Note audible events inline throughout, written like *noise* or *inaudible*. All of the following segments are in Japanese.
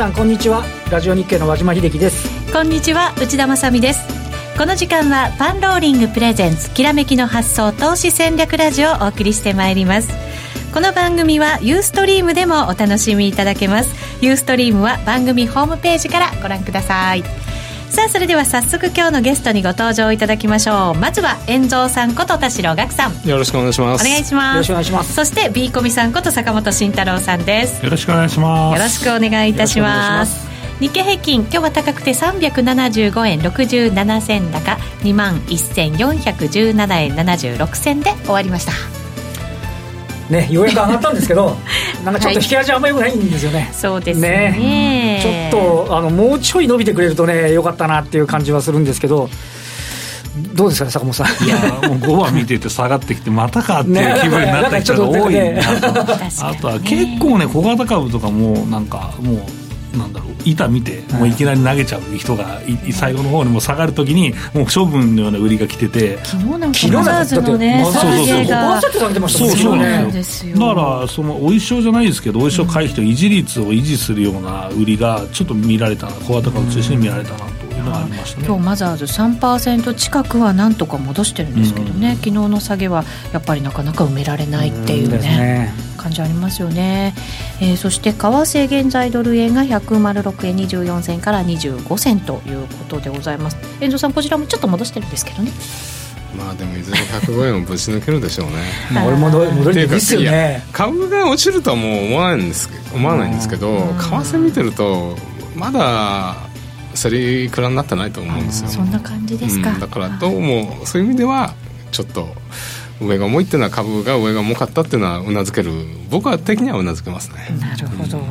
さんこんにちは。ラジオ日経の和島秀樹です。こんにちは内田まさです。この時間はパンローリングプレゼンツきらめきの発想投資戦略ラジオをお送りしてまいります。この番組はユーストリームでもお楽しみいただけます。ユーストリームは番組ホームページからご覧ください。さあそれでは早速今日のゲストにご登場いただきましょう。まずは遠蔵さんこと田代岳さん。よろしくお願いします。お願いします。よろしくお願いします。そして B コミさんこと坂本慎太郎さんです。よろしくお願いします。よろしくお願いいたします。日経平均今日は高くて375円67銭高2万1417円76銭で終わりましたねようやく上がったんですけど *laughs* なんかちょっと引き味あんまりよくないんですよね、そうですね。ね。ちょっとあのもうちょい伸びてくれるとねよかったなっていう感じはするんですけどどうですかね坂本さん。いやもう5番見てて下がってきてまたかっていう気分になった人が多いなと、*laughs* あとは結構ね小型株とかもなんかもうなんだろう板見てもういきなり投げちゃう人がい最後の方にも下がるときにもう処分のような売りが来てて昨日なんかマザーズのねそうそうなんですよだからそのお衣装じゃないですけどお衣装回避と維持率を維持するような売りがちょっと見られた小型株中心に見られたなというのがありましたね、今日マザーズ3%近くはなんとか戻してるんですけどね、うん、昨日の下げはやっぱりなかなか埋められないっていうね,、感じありますよね、えー、そして為替現在ドル円が106円24銭から25銭ということでございます。遠藤さんこちらもちょっと戻してるんですけどね。まあでもいずれ105円をぶち抜けるでしょうね。*laughs* まあ俺も戻りですよね。株が落ちるとはもう思わないんです思わないんですけど為替見てるとまだ競りくらになってないと思うんですよ。そんな感じですか、うん、だからどうもそういう意味ではちょっと上が重いっていうのは株が上が重かったっていうのはうなずける。僕は的にはうなずけますね。なるほど、うん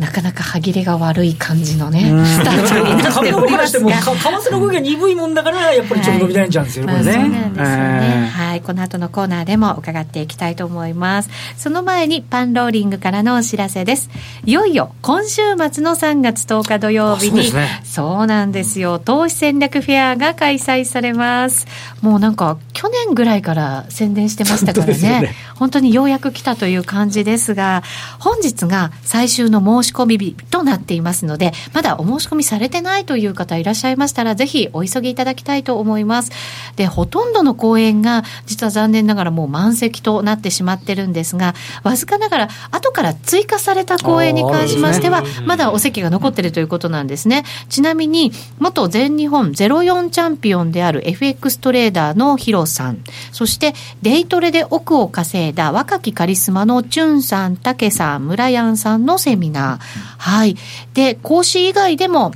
なかなか歯切れが悪い感じのね、スタートになっておりますが。為替の動きが鈍いもんだから、やっぱりちょっと伸び悩んじゃうんですよね、はい、これね。そうなんですよね。はい。この後のコーナーでも伺っていきたいと思います。その前にパンローリングからのお知らせです。いよいよ今週末の3月10日土曜日に、そう,、なんですよ、投資戦略フェアが開催されます。もうなんか、去年ぐらいから宣伝してましたからね、ね本当にようやく来たという感じですが、本日が最終の申し込み日となっていますので、まだお申し込みされてないという方いらっしゃいましたら、ぜひお急ぎいただきたいと思います。で、ほとんどの公演が、実は残念ながらもう満席となってしまってるんですが、わずかながら、後から追加された公演に関しましては、まだお席が残ってるということなんですね。ちなみに、元全日本04チャンピオンである FX トレーダーのヒロさん、そしてデイトレで億を稼いだ若きカリスマのチュンさん、タケさん、ムラヤンさんのセミナー、はい。で、講師以外でも、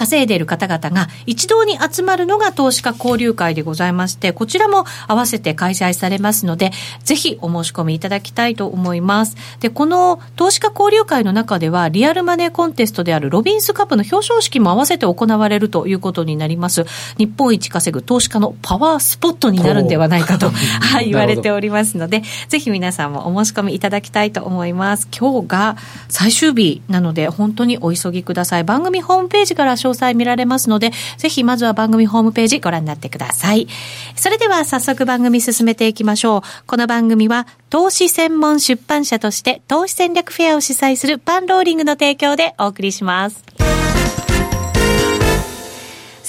稼いでいる方々が一堂に集まるのが投資家交流会でございまして、こちらも合わせて開催されますので、ぜひお申し込みいただきたいと思います。で、この投資家交流会の中では、リアルマネーコンテストであるロビンスカップの表彰式も合わせて行われるということになります。日本一稼ぐ投資家のパワースポットになるんではないかと、*laughs* はい、言われておりますので、ぜひ皆さんもお申し込みいただきたいと思います。今日が最終日なので、本当にお急ぎください。番組ホームページから詳詳細見られますので、ぜひまずは番組ホームページご覧になってください。それでは早速番組進めていきましょう。この番組は投資専門出版社として投資戦略フェアを主催するパンローリングの提供でお送りします。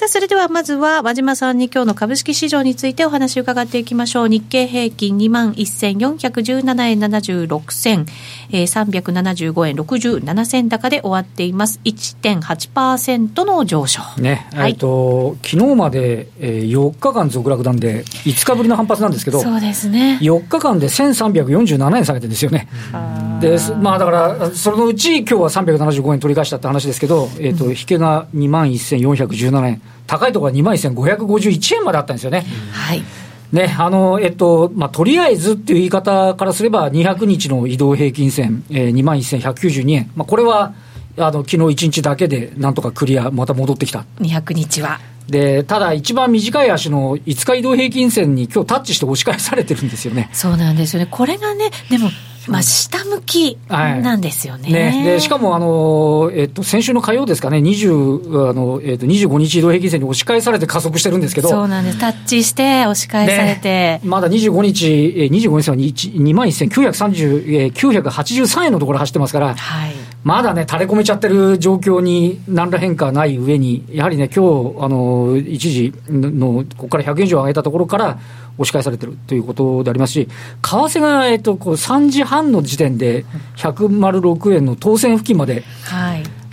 さあ、それではまずは和島さんに今日の株式市場についてお話を伺っていきましょう。日経平均2万1417円76銭、えー、375円67銭高で終わっています。1.8%の上昇。ね、はい、えっと、昨日まで、えー、4日間続落なんで、5日ぶりの反発なんですけど、そうですね。4日間で1347円下げてるんですよね。で、まあだから、そのうち今日は375円取り返したって話ですけど、えっ、ー、と、引けが2万1417円。高いところは2万1551円まであったんですよね。はい。ね、あの、えっと、まあ、とりあえずっていう言い方からすれば、200日の移動平均線、えー、2万1192円。まあ、これは、あの、昨日1日だけでなんとかクリア、また戻ってきた。200日は。で、ただ一番短い足の5日移動平均線に今日タッチして押し返されてるんですよね。そうなんですよね。これがね、でも、まあ、下向きなんですよね。はい、ね。でしかもあの、えっと、先週の火曜ですかね、20あのえっと、25日移動平均線に押し返されて加速してるんですけど、そうなんです、タッチして押し返されて、ね、まだ25日、25日は2万1983円のところ走ってますから、はい、まだね、垂れ込めちゃってる状況に何ら変化ない上に、やはりね、今日あの一時の、ここから100円以上上げたところから押し返されてるということでありますし、為替が、えっと、こう3時半の時点で、106円の当選付近まで。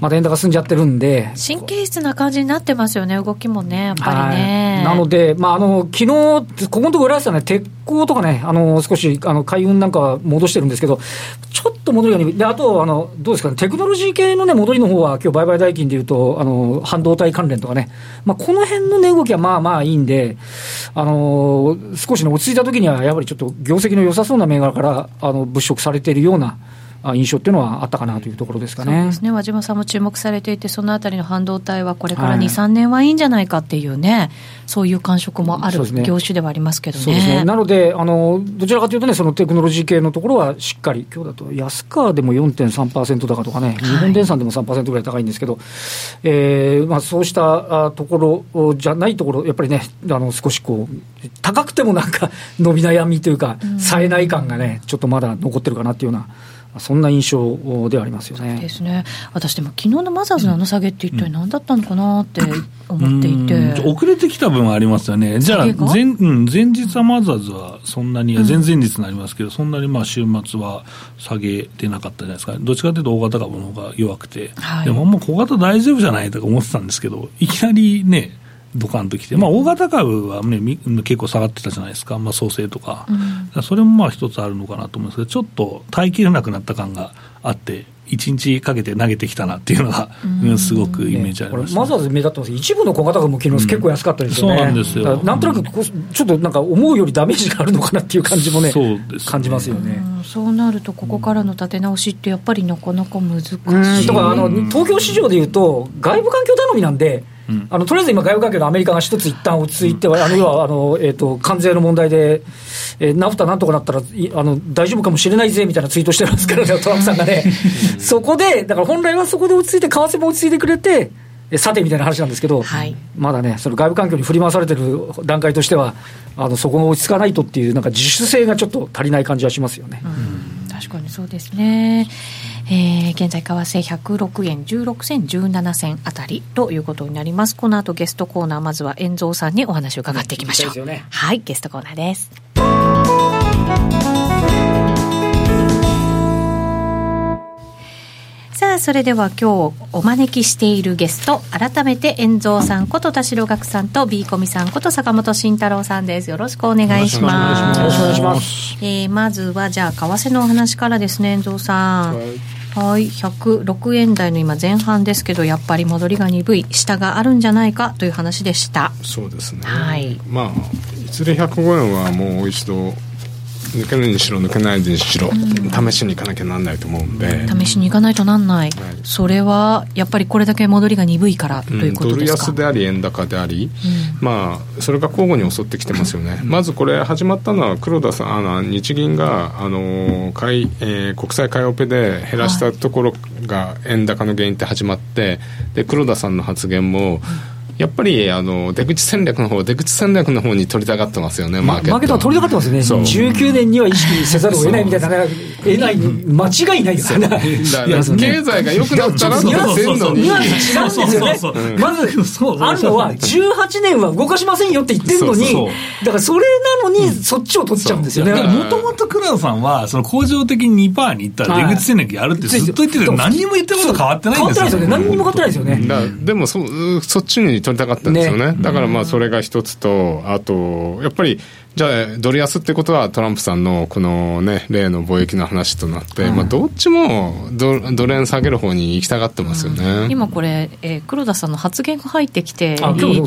はいまだ円高進んじゃってるんで、神経質な感じになってますよね、動きもね、やっぱりね。はい、なので、まあ、あの昨日ここのところ、浦安さんね、鉄鋼とかね、あの少しあの海運なんかは戻してるんですけど、ちょっと戻るように、であとあの、どうですかね、テクノロジー系の、ね、戻りの方は、今日売買代金でいうとあの、半導体関連とかね、まあ、この辺の値動きはまあまあいいんで、あの少し、ね、落ち着いた時には、やはりちょっと業績の良さそうな銘柄からあの物色されているような。印象っていうのはあったかなというところですかね。そうですね和島さんも注目されていて、そのあたりの半導体はこれから2、はい、3年はいいんじゃないかっていうね、そういう感触もある業種ではありますけどね。そうですねなのであの、どちらかというとね、そのテクノロジー系のところはしっかり、今日だと安川でも4.3%高とかね、日本電産でも3%ぐらい高いんですけど、はい、えー、まあ、そうしたところじゃないところ、やっぱりね、あの少しこう、高くてもなんか伸び悩みというか、冴えない感がね、ちょっとまだ残ってるかなっていうような。そんな印象ではありますよね。ですね。私でも昨日のマザーズのあの下げって一体何だったのかなって思っていて。遅れてきた分はありますよね。じゃあ前、うん、前日はマザーズはそんなに、前々日になりますけど、そんなにまあ週末は下げてなかったじゃないですか。どっちかというと大型株の方が弱くて。はい、でももう小型大丈夫じゃないとか思ってたんですけど、いきなりね、ドカンときて、まあ、大型株は、ね、結構下がってたじゃないですか、まあ、創生とか、うん、それもまあ一つあるのかなと思うんですけど、ちょっと耐えきれなくなった感があって、1日かけて投げてきたなっていうのが、うん、すごくイメージあります、ね、まずは目立ってます。一部の小型株も昨日結構安かったですよね、そうなんですよ。なんとなくちょっとなんか思うよりダメージがあるのかなっていう感じもね、そうです、ね、感じますよね、そうなると、ここからの立て直しって、やっぱりなかなか難しい。だからあの東京市場でいうと、外部環境頼みなんで、あのとりあえず今、外部関係のアメリカが一つ一旦落ち着いて、うん、あるいはあの、えーと、関税の問題で、えー、ナフタなんとかなったらあの大丈夫かもしれないぜみたいなツイートしてますからね、*laughs* トランプさんがね、そこで、だから本来はそこで落ち着いて、為替も落ち着いてくれて、さてみたいな話なんですけど、はい、まだね、その外部環境に振り回されてる段階としては、あのそこが落ち着かないとっていう、なんか自主性がちょっと足りない感じはしますよね。確かにそうですね。えー、現在為替106円16銭17銭あたりということになります。この後ゲストコーナーまずは遠蔵さんにお話を伺っていきましょう、ね、はいゲストコーナーですあそれでは今日お招きしているゲスト改めて遠蔵さんこと田代岳さんと B コミさんこと坂本慎太郎さんです。よろしくお願いします。よろしくお願いします。えー、まずはじゃあ為替のお話からですね遠蔵さん、はい。はい。106円台の今前半ですけどやっぱり戻りが鈍い下があるんじゃないかという話でした。そうですね、はい、まあいずれ105円はもう一度抜けるにしろ抜けないにしろ、うん、試しに行かなきゃなんないと思うんで。試しに行かないとなんない、はい、それはやっぱりこれだけ戻りが鈍いからということですか、うん、ドル安であり円高であり、うん、まあそれが交互に襲ってきてますよね、まずこれ始まったのは黒田さんあの日銀があの買い、えー、国債買いオペで減らしたところが円高の原因って始まってで黒田さんの発言も、やっぱりあの出口戦略の方出口戦略の方に取りたがってますよね、マーケット。マーケットは取りたがってますよね、19年には意識せざるを得ないみたいな、得ない、間違いないですよね。経済が良くなったらとかせんのに。違うんですよね。まず、あるのは、18年は動かしませんよって言ってるのに、だからそれなのに、そっちを取っちゃうんですよね。もともと黒田さんは、その恒常的に2%にいったら出口戦略やるってずっと言ってて、何にも言ってること変わってないんですよね。何にも変わってないですよね。でもそ、そっちに取りたかったんですよね、ね、だからまあそれが一つと、あと、やっぱりじゃあ、ドル安ってことは、トランプさんのこのね、例の貿易の話となって、うん、まあ、どっちもドドル円下げる方に行きたがってますよね、うん、今これ、えー、黒田さんの発言が入ってきてい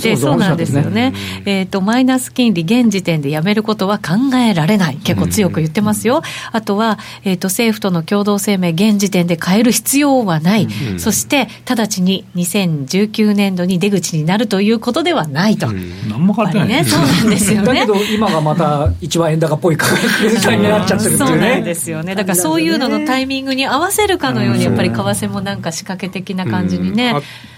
て、そうなんですよね、うん、えーと、マイナス金利、現時点でやめることは考えられない、結構強く言ってますよ、あとは、えーと、政府との共同声明、現時点で変える必要はない、そして直ちに2019年度に出口になるということではないと。何も変わってない、ね、そうなんですよね。*laughs* だけど今がまた一番円高っぽい価格になっちゃってるっていうね。そうなんですよね。だからそういうののタイミングに合わせるかのように、やっぱり為替もなんか仕掛け的な感じにね。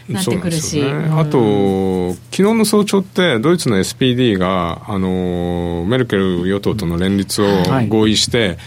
なってくるし、ねうん、あと、昨日の早朝って、ドイツの SPD があのメルケル与党との連立を合意して、はい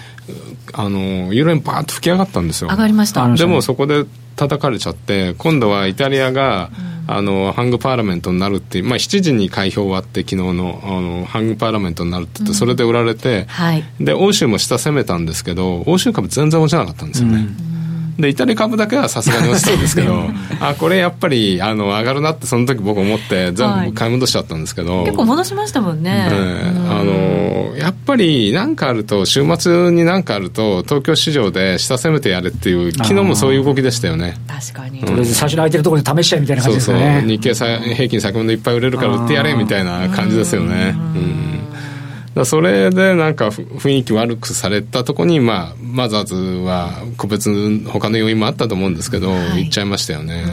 あのユーロ円バーッと吹き上がったんですよ。上がりました。でもそこで叩かれちゃって今度はイタリアが、うん、あのハングパーラメントになるってまあ、7時に開票終わって昨日のあのハングパーラメントになるって言って、それで売られて、はい、で欧州も下攻めたんですけど欧州株全然落ちなかったんですよね、うんでイタリア株だけはさすがに落ちたんですけど *laughs* あこれやっぱりあの上がるなってその時僕思って全部買い戻しちゃったんですけど、はい、結構戻しましたもんね、あのやっぱり何かあると週末に何かあると東京市場で下攻めてやれっていう昨日もそういう動きでしたよね。確かに、とりあえず最初に空いてるところで試しちゃいみたいな感じですね。そうそう。日経平均先物いっぱい売れるから売ってやれみたいな感じですよね。うんそれでなんか雰囲気悪くされたとこに、まあ、マザーズは個別他の要因もあったと思うんですけど、はい、行っちゃいましたよね。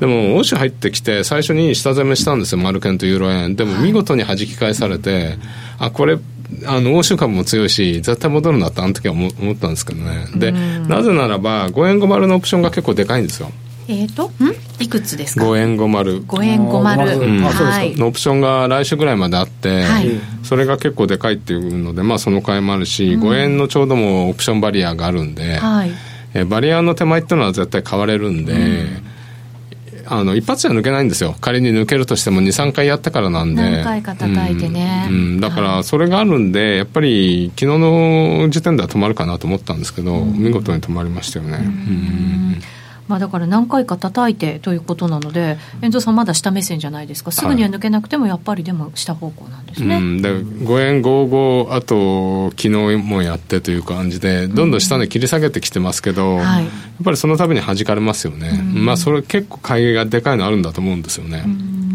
でも欧州入ってきて最初に下攻めしたんですよマルケンとユーロ円。でも見事に弾き返されて、はい、あこれあの欧州株も強いし絶対戻るなってあの時は思ったんですけどね。でなぜならば5円5丸のオプションが結構でかいんですよえっ、ー、と、ん？いくつですか ?5 円50。5円50。うん、はい。のオプションが来週ぐらいまであって、はい、それが結構でかいっていうので、まあその買いもあるし、うん、5円のちょうどもオプションバリアがあるんで、はい、えバリアの手前っていうのは絶対買われるんで、うん。あの一発じゃ抜けないんですよ。仮に抜けるとしても23回やったからなんで。何回か叩いてね、うん、うん、だからそれがあるんでやっぱり昨日の時点では止まるかなと思ったんですけど、うん、見事に止まりましたよね。うんまあ、だから何回か叩いてということなので、遠藤さん、まだ下目線じゃないですか、すぐには抜けなくても、やっぱりでも下方向なんですね、うん、で5円55、あと昨日もやってという感じで、どんどん下値切り下げてきてますけど、うんはい、やっぱりその度に弾かれますよね、うん、まあ、それ結構、買いがでかいのあるんだと思うんですよね。うん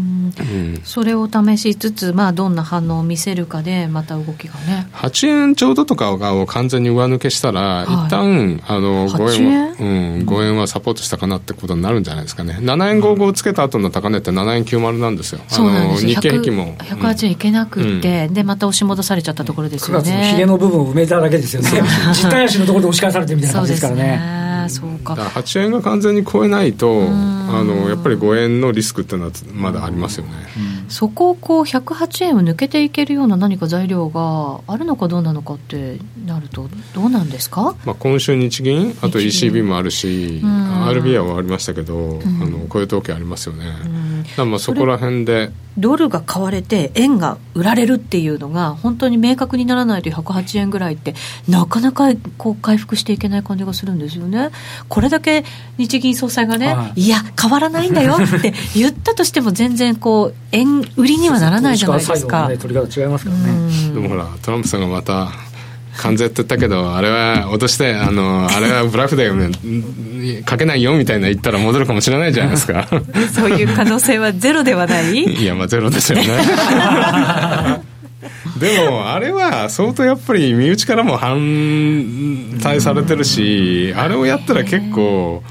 それを試しつつ、まあ、どんな反応を見せるかで、また動きがね。8円ちょうどとかを完全に上抜けしたら、はい、一旦あの5円は、うん、5円はサポートしたかなってことになるんじゃないですかね。7円55をつけた後の高値って7円90なんですよ。そうなんです日経平均も。108円いけなくって、うん、で、また押し戻されちゃったところですよね。9月のヒゲの部分を埋めただけですよね。実体足のところで押し返されてみたいな感じですからね。そうかか8円が完全に超えないとあのやっぱり5円のリスクっていうのはまだありますよね、そこをこう108円を抜けていけるような何か材料があるのかどうなのかってなるとどうなんですか、まあ、今週日銀あと ECB もあるし RBI はありましたけど、あの雇用統計ありますよね、まあそこら辺で。ドルが買われて円が売られるっていうのが本当に明確にならないと108円ぐらいってなかなかこう回復していけない感じがするんですよね。これだけ日銀総裁がね、はい、いや変わらないんだよって言ったとしても全然こう円売りにはならないじゃないですか、ね、取り方違いますからね。でもほらトランプさんがまた関税って言ったけど、あれは脅して、あの、あれはブラフだよね、かけないよみたいな言ったら戻るかもしれないじゃないですか。そういう可能性はゼロではない？いや、まあゼロですよね。でも、あれは相当やっぱり身内からも反対されてるし、あれをやったら結構、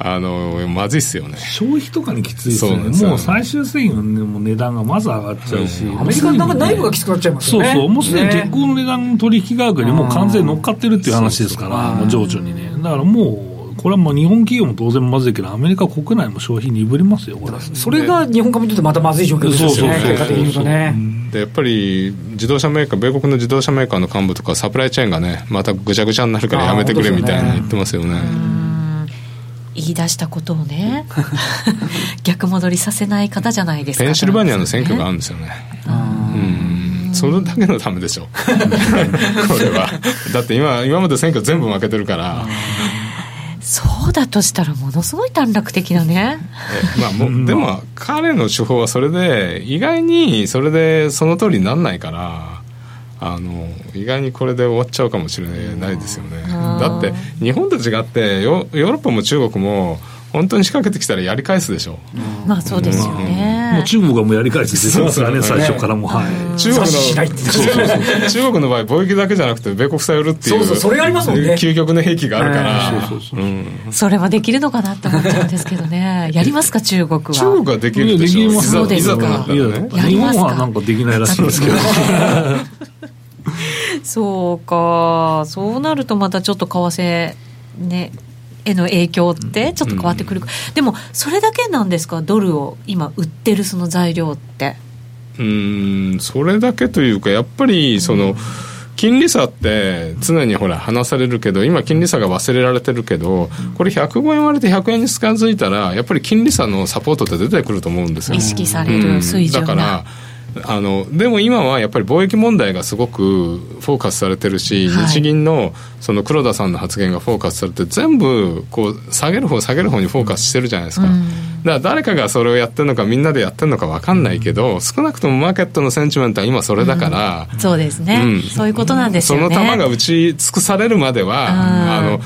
あのまずいっすよね。消費とかにきついですよね。もう最終製品の値段がまず上がっちゃうし、うん、アメリカなんか内部がきつくなっちゃいますよね。そうそう。もうすでに鉄鋼の値段取引価格にもう完全に乗っかってるっていう話ですから、もう情緒にね。だからもうこれはもう日本企業も当然まずいけど、アメリカ国内も消費鈍りますよ、これそれが日本株にとってまたまずい状況ですよね、そうそうそうそう。ね。でやっぱり自動車メーカー、米国の自動車メーカーの幹部とか、サプライチェーンがね、またぐちゃぐちゃになるからやめてくれみたいな言ってますよね。言い出したことをね。*laughs* 逆戻りさせない方じゃないですか。ペンシルバニアの選挙があるんですよね。うん。それだけのためでしょ *laughs* これは。だって今今まで選挙全部負けてるから。そうだとしたらものすごい短絡的なね。まあもでも彼の手法はそれで意外にそれでその通りにならないからあの意外にこれで終わっちゃうかもしれないですよね。だって日本と違ってヨーロッパも中国も本当に仕掛けてきたらやり返すでしょ。う、まあそうですよね、もう中国はもうやり返すってますからね。最初からもはい。中国の *laughs* 中国の場合貿易だけじゃなくて米国債売るっていうそうそうそれありますもんね。究極の兵器があるから。それはできるのかなって思っちゃうんですけどね。*laughs* やりますか中国は。中国はできるでしょそうですか日本はなんかできないらしいですけど *laughs* *laughs* そうか。そうなるとまたちょっと為替ねへの影響ってちょっと変わってくる、うん、でもそれだけなんですか？ドルを今売ってるその材料って。うんそれだけというかやっぱりその、うん金利差って常にほら話されるけど今金利差が忘れられてるけどこれ105円割れて100円に近づいたらやっぱり金利差のサポートって出てくると思うんですよ、意識される水準が、うん、だからあのでも今はやっぱり貿易問題がすごくフォーカスされてるし、はい、日銀のその黒田さんの発言がフォーカスされて全部こう下げる方下げる方にフォーカスしてるじゃないですか、うん、だから誰かがそれをやってるのかみんなでやってるのか分かんないけど少なくともマーケットのセンチメントは今それだから、うん、そうですね、そういうことなんですよね。その球が打ち尽くされるまではあの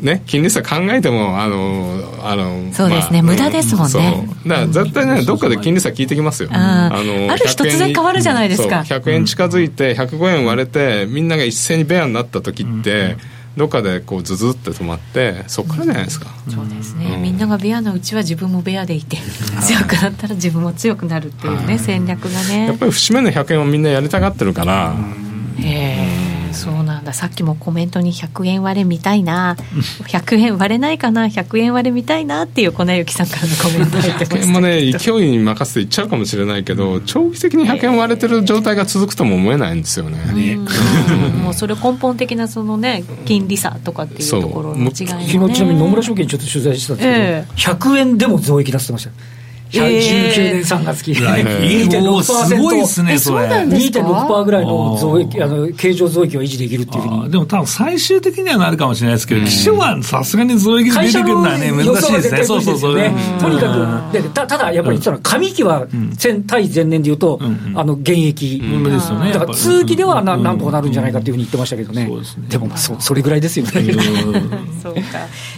ね、金利差考えても、あの、あの、そうですね、まあ、無駄ですもんね。だから絶対ね、どっかで金利差聞いてきますよ。あの、ある日突然変わるじゃないですか。100円近づいて、105円割れて、みんなが一斉にベアになった時って、どっかでこうズズって止まってそこからじゃないですか、そうですね、みんながベアのうちは自分もベアでい。て強くなったら自分も強くなるっていうね、戦略がね。やっぱり節目の100円をみんなやりたがってるから、へえそうなんだ。さっきもコメントに100円割れ見たいな。100円割れないかな。100円割れ見たいなっていう粉雪さんからのコメント入ってましたね勢いに任せていっちゃうかもしれないけど長期的に100円割れてる状態が続くとも思えないんですよね、ね、もうそれ根本的なそのね金利差とかっていうところの違い、ね、昨日ちなみに野村証券ちょっと取材してたんですけど、えー、100円でも増益出してました19年3月期、2.6% *laughs* すごいですね、それ。2.6%ぐらいの増益、あの、経常増益を維持できるっていうふうに。でも多分最終的にはなるかもしれないですけど、基礎はさすがに増益で出てくるのはね、難しいですね。そうそうそう。とにかく、でたただやっぱり、上期は対前年でいうと、あの、現役。ですよね。だから通期ではなんとかなるんじゃないかっていうふうに言ってましたけどね。でもまあ、それぐらいですよね。*laughs* そうか。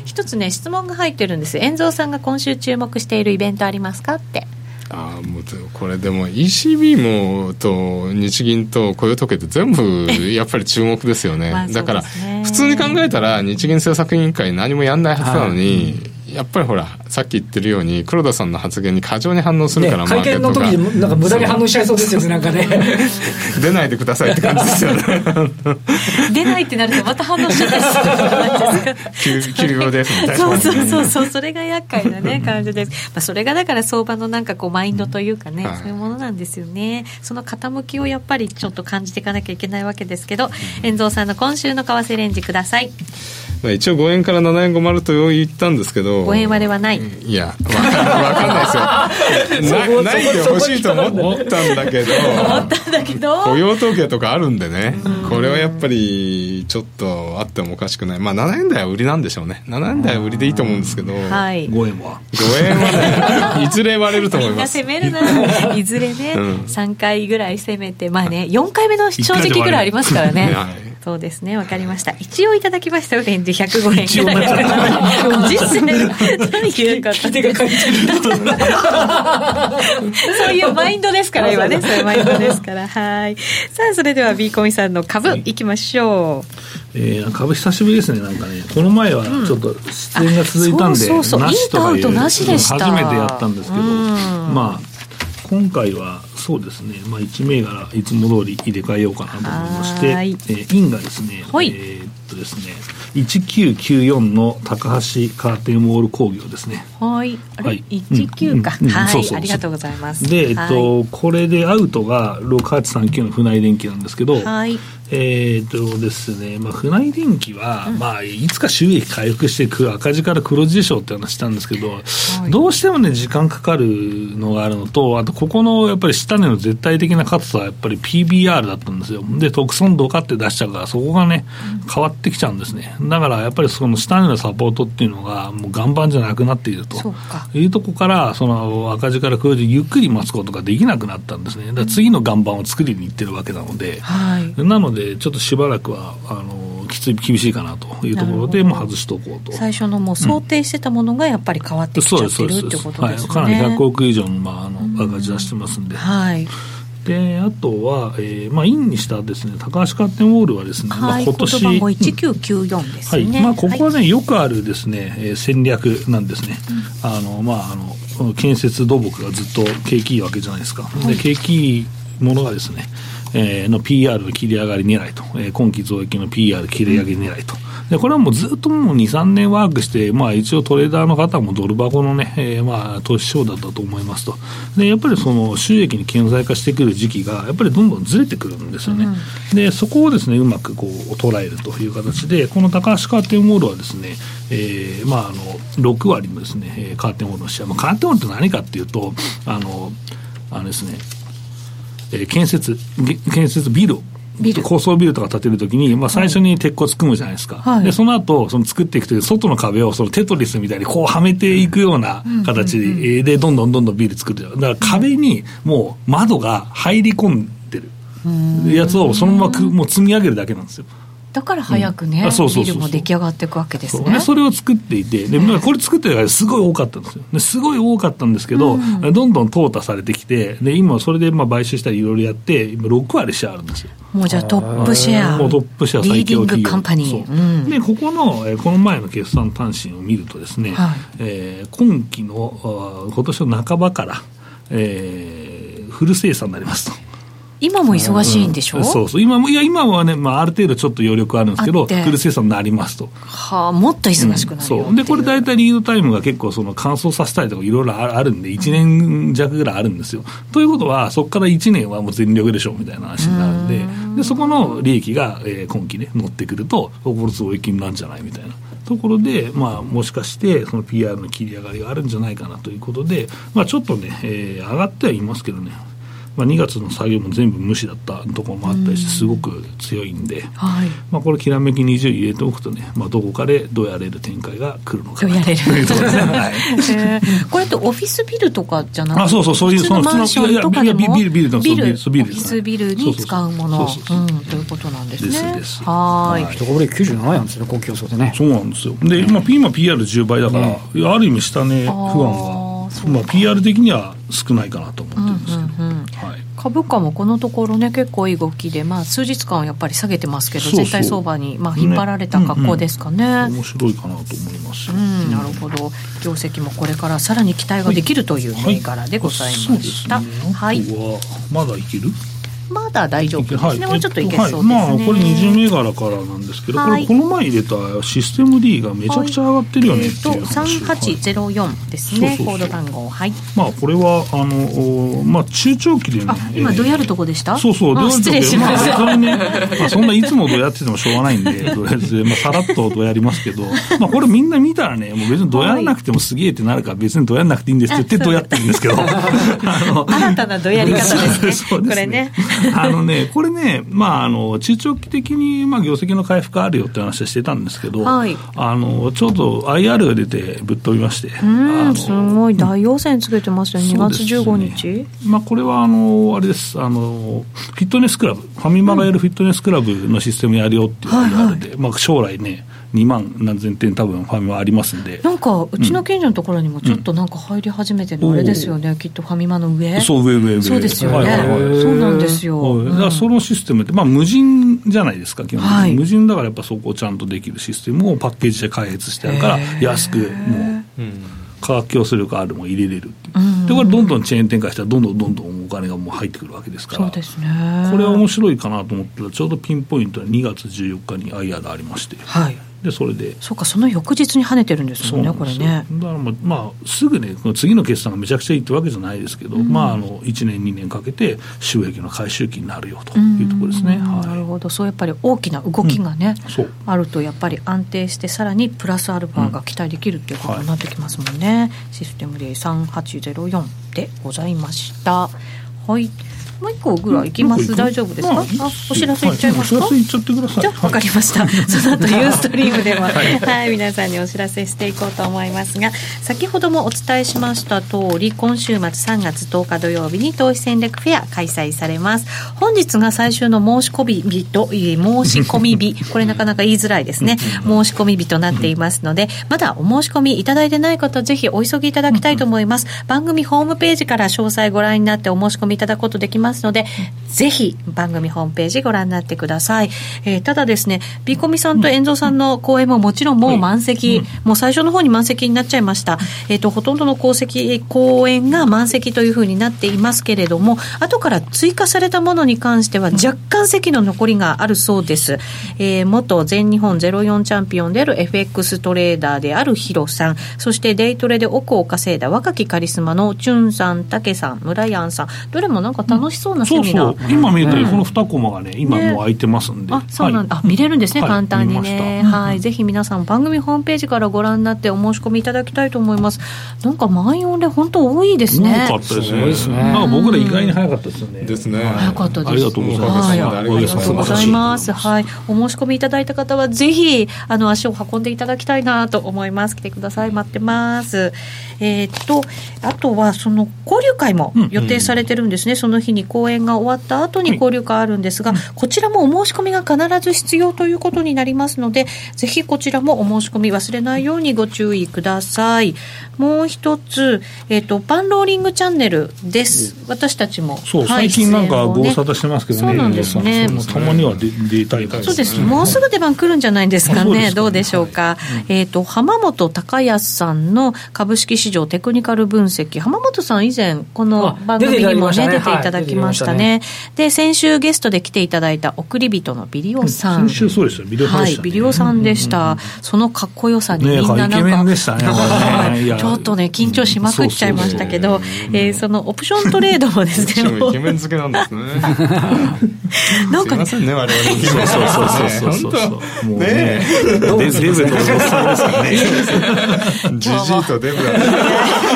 一つね、質問が入ってるんです。遠蔵さんが今週注目しているイベントありますか？って。あもうこれでも ECB もと日銀と雇用統計って全部やっぱり注目ですよね。*laughs* ね、だから普通に考えたら日銀政策委員会何もやんないはずなのに、やっぱりほらさっき言ってるように黒田さんの発言に過剰に反応するから、ね、会見の時になんか無駄に反応しちゃいそうですよねなんかね出ないでくださいって感じですよね。*laughs* 出ないってなるとまた反応しちゃったりする *laughs* 急病ですみたいな。そうそうそうそう。それが厄介なね感じです、まあ、それがだから相場のなんかこうマインドというかね、そういうものなんですよね。その傾きをやっぱりちょっと感じていかなきゃいけないわけですけど遠藤さんの今週の為替レンジくださいまあ、一応5円から7円50と言ったんですけど。5円割れはない。いや分かんないですよ。*laughs* なないでほしいと思ったんだけど。*laughs* 思ったんだけど。雇用統計とかあるんでね。これはやっぱりちょっとあってもおかしくない。まあ7円台は売りなんでしょうね。7円台は売りでいいと思うんですけど、はい、5円は？5円はね *laughs* いずれ割れると思います。みんな攻めるな。いずれね、うん、3回ぐらい攻めて。まあね4回目の正直ぐらいありますからね、はいそうですね、わかりました。一応いただきましたよ、レンジ105円。一応実践、何言うか手が書いてる。そういうマインドですから、今ね、そういうマインドですから。はい。さあ、それではビーコミさんの株、いきましょう。えー、株久しぶりですね、なんかね、この前はちょっと出演が続いたんで、そうそうそう、インタウトなしでした。初めてやったんですけど、まあ、今回はそうですね、まあ、1銘柄いつも通り入れ替えようかなと思いまして、えー、インがですね、はい、えー、っとですね1994の高橋カーテンウォール工業ですね。はい。はい、19か、うんうん、はい。そうそうありがとうございます。で、えっと、これでアウトが6839の船井電機なんですけど、はいえーとですねまあ、船井電機は、うん、まあ、いつか収益回復していく赤字から黒字でしょうって話したんですけど、はい、どうしてもね、時間かかるのがあるのと、あとここのやっぱり下値の絶対的な勝つはやっぱり PBR だったんですよ。で、特損度かって出しちゃうから、そこがね、変わってきちゃうんですね。だからやっぱりその下値のサポートっていうのが、もう岩盤じゃなくなっているというとこから、その赤字から黒字、ゆっくり待つことができなくなったんですね。だ次の岩盤を作りにいってるわけなので、はい、なので、で、ちょっとしばらくは、あの、きつい、厳しいかなというところで、もう外しとこうと。最初のもう想定してたものがやっぱり変わってきちゃってるってことですね。かなり100億以上の、まあ、あの、赤字出してますんで。はい。であとは、えーまあ、インにしたですね高橋カーテンウォールはですね、はい、まあ、今年今も1994ですね、はい。まあ、ここはね、はい、よくあるですね、えー、戦略なんですね、うん、あのまああの建設土木がずっと景気いいわけじゃないですか、はい、で景気いいものがですねえー、の PR の切り上がり狙いと、えー、今期増益の PR 切り上げ狙いと。でこれはもうずっともう2、3年ワークして、まあ、一応トレーダーの方もドル箱のね、えー、まあ投資商だったと思いますと、でやっぱりその収益に顕在化してくる時期が、やっぱりどんどんずれてくるんですよね、うん、でそこをですねうまくこう捉えるという形で、この高橋カーテンウォールはですね、えーまあ、あの6割のですねカーテンウォールのシェア、まあ、カーテンウォールって何かっていうと、あのあのですね、えー、建設、建設ビル。ビル。高層ビルとか建てるときに、まあ、最初に鉄骨組むじゃないですか、はい、でその後その作っていくという外の壁をそのテトリスみたいにこうはめていくような形でどんどんどんどんビル作ってだから壁にもう窓が入り込んでる。やつをそのままもう積み上げるだけなんですよ。だから早くね、うん、ビルも出来上がっていくわけですね。それを作っていて、でこれ作ってるからすごい多かったんですよ。すごい多かったんですけど、うん、どんどん淘汰されてきて、で今それでまあ買収したりいろいろやって、今6割シェアあるんですよ。もうじゃあトップシェア。もうトップシェア最強企業。カンパニー。うん、で、ここの、えこの前の決算単身を見るとですね、はい、えー、今期の、今年の半ばから、えー、フル生産になりますと。今も忙しいんでしょ、うん、そうそう。今もいや今はね、まあ、ある程度ちょっと余力あるんですけどフル生産になりますと。はあもっと忙しくなる、う。ん、そう。でこれ大体リードタイムが結構その乾燥させたりとかいろいろあるんで1年弱ぐらいあるんですよ、うん、ということはそこから1年はもう全力でしょみたいな話になるんででそこの利益が、えー、今期ね乗ってくるとこれすごい金なんじゃないみたいな。ところで、まあ、もしかしてその PR の切り上がりがあるんじゃないかなということで、まあ、ちょっとね、えー、上がってはいますけどねまあ、2月の作業も全部無視だったところもあったりして、すごく強いんで、はい、まあ、これ、きらめき20入れておくとね、まあ、どこかでどうやれる展開が来るのかどうやれる、*laughs* はい。えー、これってオフィスビルとかじゃなくて、あそうそう、そういう、そのマンションとかでもビル、ビル、ビル、ビル、オフィスビルに使うもの。ということなんですね。ですです。はい。一株で97円なんですね、公共層でね。そうなんですよ。で、まあ、今 PR10 倍だから、ね、ある意味下値不安が。まあ、PR 的には少ないかなと思ってるんですけど、うんうんうん。はい、株価もこのところね結構いい動きで、まあ、数日間はやっぱり下げてますけど全体相場に、まあ、引っ張られた格好ですかね、ね。うんうん、面白いかなと思います、うん、なるほど。業績もこれからさらに期待ができるという銘柄でございました、はい、はい、はまだいける？まだ大丈夫？ですね、はい、ちょっといけそうですね、はい、まあこれ20銘柄からなんですけど、はい、これこの前入れたシステム D がめちゃくちゃ上がってるよねっていう話、はい、3804ですね、コード番号。はい。まあこれはあのまあ中長期でね今どうやるとこでした？そうそうどう失礼します、まあ、ね、まあ、そんないつもどうやっててもしょうがないんでとりあえず、まあ、さらっとどうやりますけど。まあこれみんな見たらねもう別にどうやらなくてもすげえってなるから別にどうやらなくていいんですって言ってどうやってるんですけど。*laughs* 新たなどうやり方ですね。これねあのねこれね、まあ、あの中長期的に、まあ、業績の回復あるよって話はしてたんですけど、はい、あのちょうど IR が出てぶっ飛びまして、うんすごい。大陽線つけてますよ、2月15日、ね、まあ、これはあのあれです。あの、フィットネスクラブ、ファミマがやるフィットネスクラブのシステムやるよっていう IR で、はいはい、まあ、将来ね、2万何千点多分ファミマありますんで。なんかうちの近所のところにもちょっとなんか入り始めてるのあれですよね、うん、きっとファミマの上？そう上上上。そうですよね、そうなんですよ、はい、だからそのシステムってまあ無人じゃないですか基本的に、はい、無人だからやっぱそこをちゃんとできるシステムをパッケージで開発してあるから安くもう、うん価格競争力あるも入れれるでこれどんどんチェーン展開したらどんどんどんどんお金がもう入ってくるわけですから。そうですね。これは面白いかなと思ったらちょうどピンポイントで2月14日に IR がありまして、はい、でそれで。そうかその翌日に跳ねてるんですもんねこれね。だからまあ、まあ、すぐね次の決算がめちゃくちゃいいってわけじゃないですけど、うん、まああの1年2年かけて収益の回収期になるよというところですね、はい、なるほど。そうやっぱり大きな動きがね、うん、あるとやっぱり安定してさらにプラスアルファが期待できるっていうことになってきますもんね、うん。はい、システムで3804でございました。はいもう一個ぐらいいきます、大丈夫ですか、まあ、あお知らせいっちゃいますか、はい、お知らせいっちゃってください。じゃわかりました、*laughs* その後ユーストリームでは、はい、*laughs* はい、皆さんにお知らせしていこうと思いますが先ほどもお伝えしました通り今週末3月10日土曜日に投資戦略フェア開催されます。本日が最終の申し込み日と申し込み日。*laughs* これなかなか言いづらいですね。申し込み日となっていますのでまだお申し込みいただいてない方ぜひお急ぎいただきたいと思います。番組ホームページから詳細ご覧になってお申し込みいただくことできますますので、ぜひ番組ホームページご覧になってください。えー、ただですね、ビーコミさんと遠藤さんの講演ももちろんもう満席、もう最初の方に満席になっちゃいました。えっ、ー、と、ほとんどの功績、講演が満席というふうになっていますけれども、後から追加されたものに関しては若干席の残りがあるそうです。えー、元全日本04チャンピオンである FX トレーダーであるヒロさん、そしてデイトレで億を稼いだ若きカリスマのチュンさん、タケさん、村ヤンさん、どれもなんか楽しそうなセミナー。そうそう今見えてるこの2コマがね、今もう空いてますんで。あ、そうなんだ。あ、見れるんですね、簡単にね。はい。ぜひ皆さん番組ホームページからご覧になってお申し込みいただきたいと思います。なんか満員御礼本当多いですね。多かったですね。ですね。なんか僕ら意外に早かったですよね。ですね。早かったです。ありがとうございます。ありがとうございます。はい。お申し込みいただいた方はぜひあの足を運んでいただきたいなと思います。来てください。待ってます。えっとあとはその交流会も予定されてるんですね。その日に講演が終わった後に交流会あるんですが、こちらもお申し込みが必ず必要ということになりますので、ぜひこちらもお申し込み忘れないようにご注意ください。もう一つ、えっ、ー、と、パンローリングチャンネルです。私たちも。そう、はい、最近なんかご無沙汰してますけどね。そうなんですね。たまには出出たいそうです。もうすぐ出番来るんじゃないですかね。どうでしょうか。えっ、ー、と、浜本隆康さんの株式市場テクニカル分析。浜本さん以前、この番組にもね、出ていただきましたね。で、先週ゲストで来ていただいた送り人のビリオさん。先週そうですよ、ビリオさんはい、ビリオさんでした。そのかっこよさにみんななんか。でしたね。ちょっとね、緊張しまくっちゃいましたけど、えそのオプショントレードもですね。*laughs* イケメン付けなんですね。なんか、ね、すみませんね、我々そうそうそうそうそう。もうね、デブとおっさんですからね。*laughs* ジジイとデブだ。*laughs*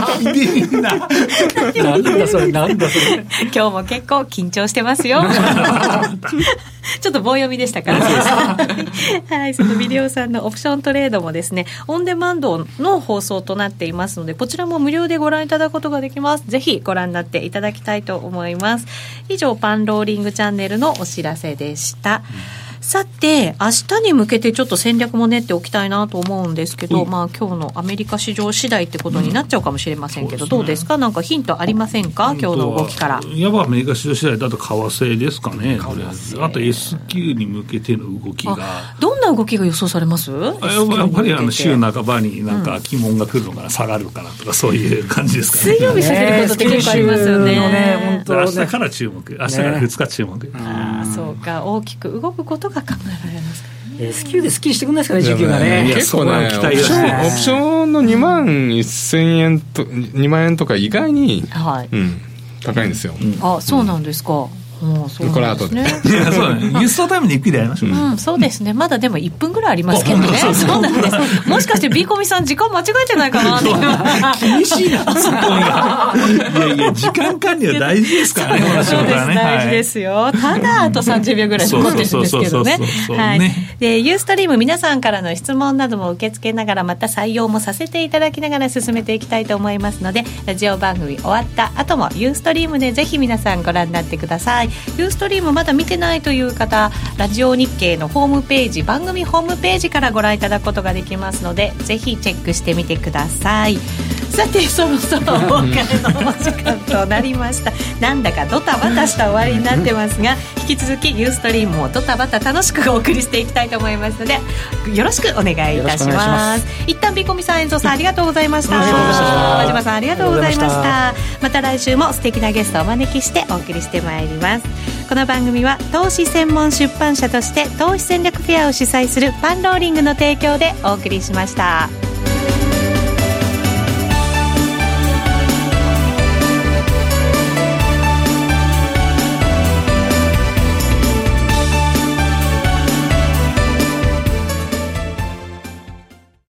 なんだそれ、なんだそれ。今日も結構緊張してますよ。*laughs* ちょっと棒読みでしたから。はい、そのビデオさんのオプショントレードもですね、オンデマンドの放送となっていますので、こちらも無料でご覧いただくことができます。ぜひご覧になっていただきたいと思います。以上、パンローリングチャンネルのお知らせでした。うんさて、明日に向けてちょっと戦略も練っておきたいなと思うんですけど、うん、まあ今日のアメリカ市場次第ってことになっちゃうかもしれませんけど、うん、どうですか、なんかヒントありませんか、今日の動きから。やばアメリカ市場次第だと為替ですかね、あと S q に向けての動きが。どんな動きが予想されます？やっぱりあの週半ばになんか疑問が来るのかな、下がるかなとか、そういう感じですかね。水曜日下げることって結構ありますよね。ね明日から注目、明日から2日注目。ああ、そうか、大きく動くことが考えられますか S q ですっきりしてくんないですかね、時給がね。結構ね、オプション、オプションの2万1000円と、2万円とか意外に、はいうん、高いんですよ。あ、そうなんですか。これ後で。いや、そうだね。輸送タイムでゆっくりやりましょう。うん、そうですね。まだでも1分ぐらいありますけどね。そうなんです。もしかしてビーコミさん時間間違えてないかなって。*laughs* 厳しいな、そこが。いやいや、時間管理は大事ですからね、そうです、大事ですよ。ただ、あと30秒ぐらい残ってるんですけどね。はい。で、ユーストリーム皆さんからの質問なども受け付けながら、また採用もさせていただきながら進めていきたいと思いますので、ラジオ番組終わった後もユーストリームでぜひ皆さんご覧になってください。ユーストリームまだ見てないという方ラジオ日経のホームページ番組ホームページからご覧いただくことができますのでぜひチェックしてみてください。さてそろそろお別れのお時間となりました。なんだかドタバタした終わりになってますが引き続きユーストリームをドタバタ楽しくお送りしていきたいと思いますのでよろしくお願いいたします。一旦ビコミさん遠藤さんありがとうございました。和島さんありがとうございました。また来週も素敵なゲストをお招きしてお送りしてまいります。この番組は投資専門出版社として投資戦略フェアを主催するパンローリングの提供でお送りしました。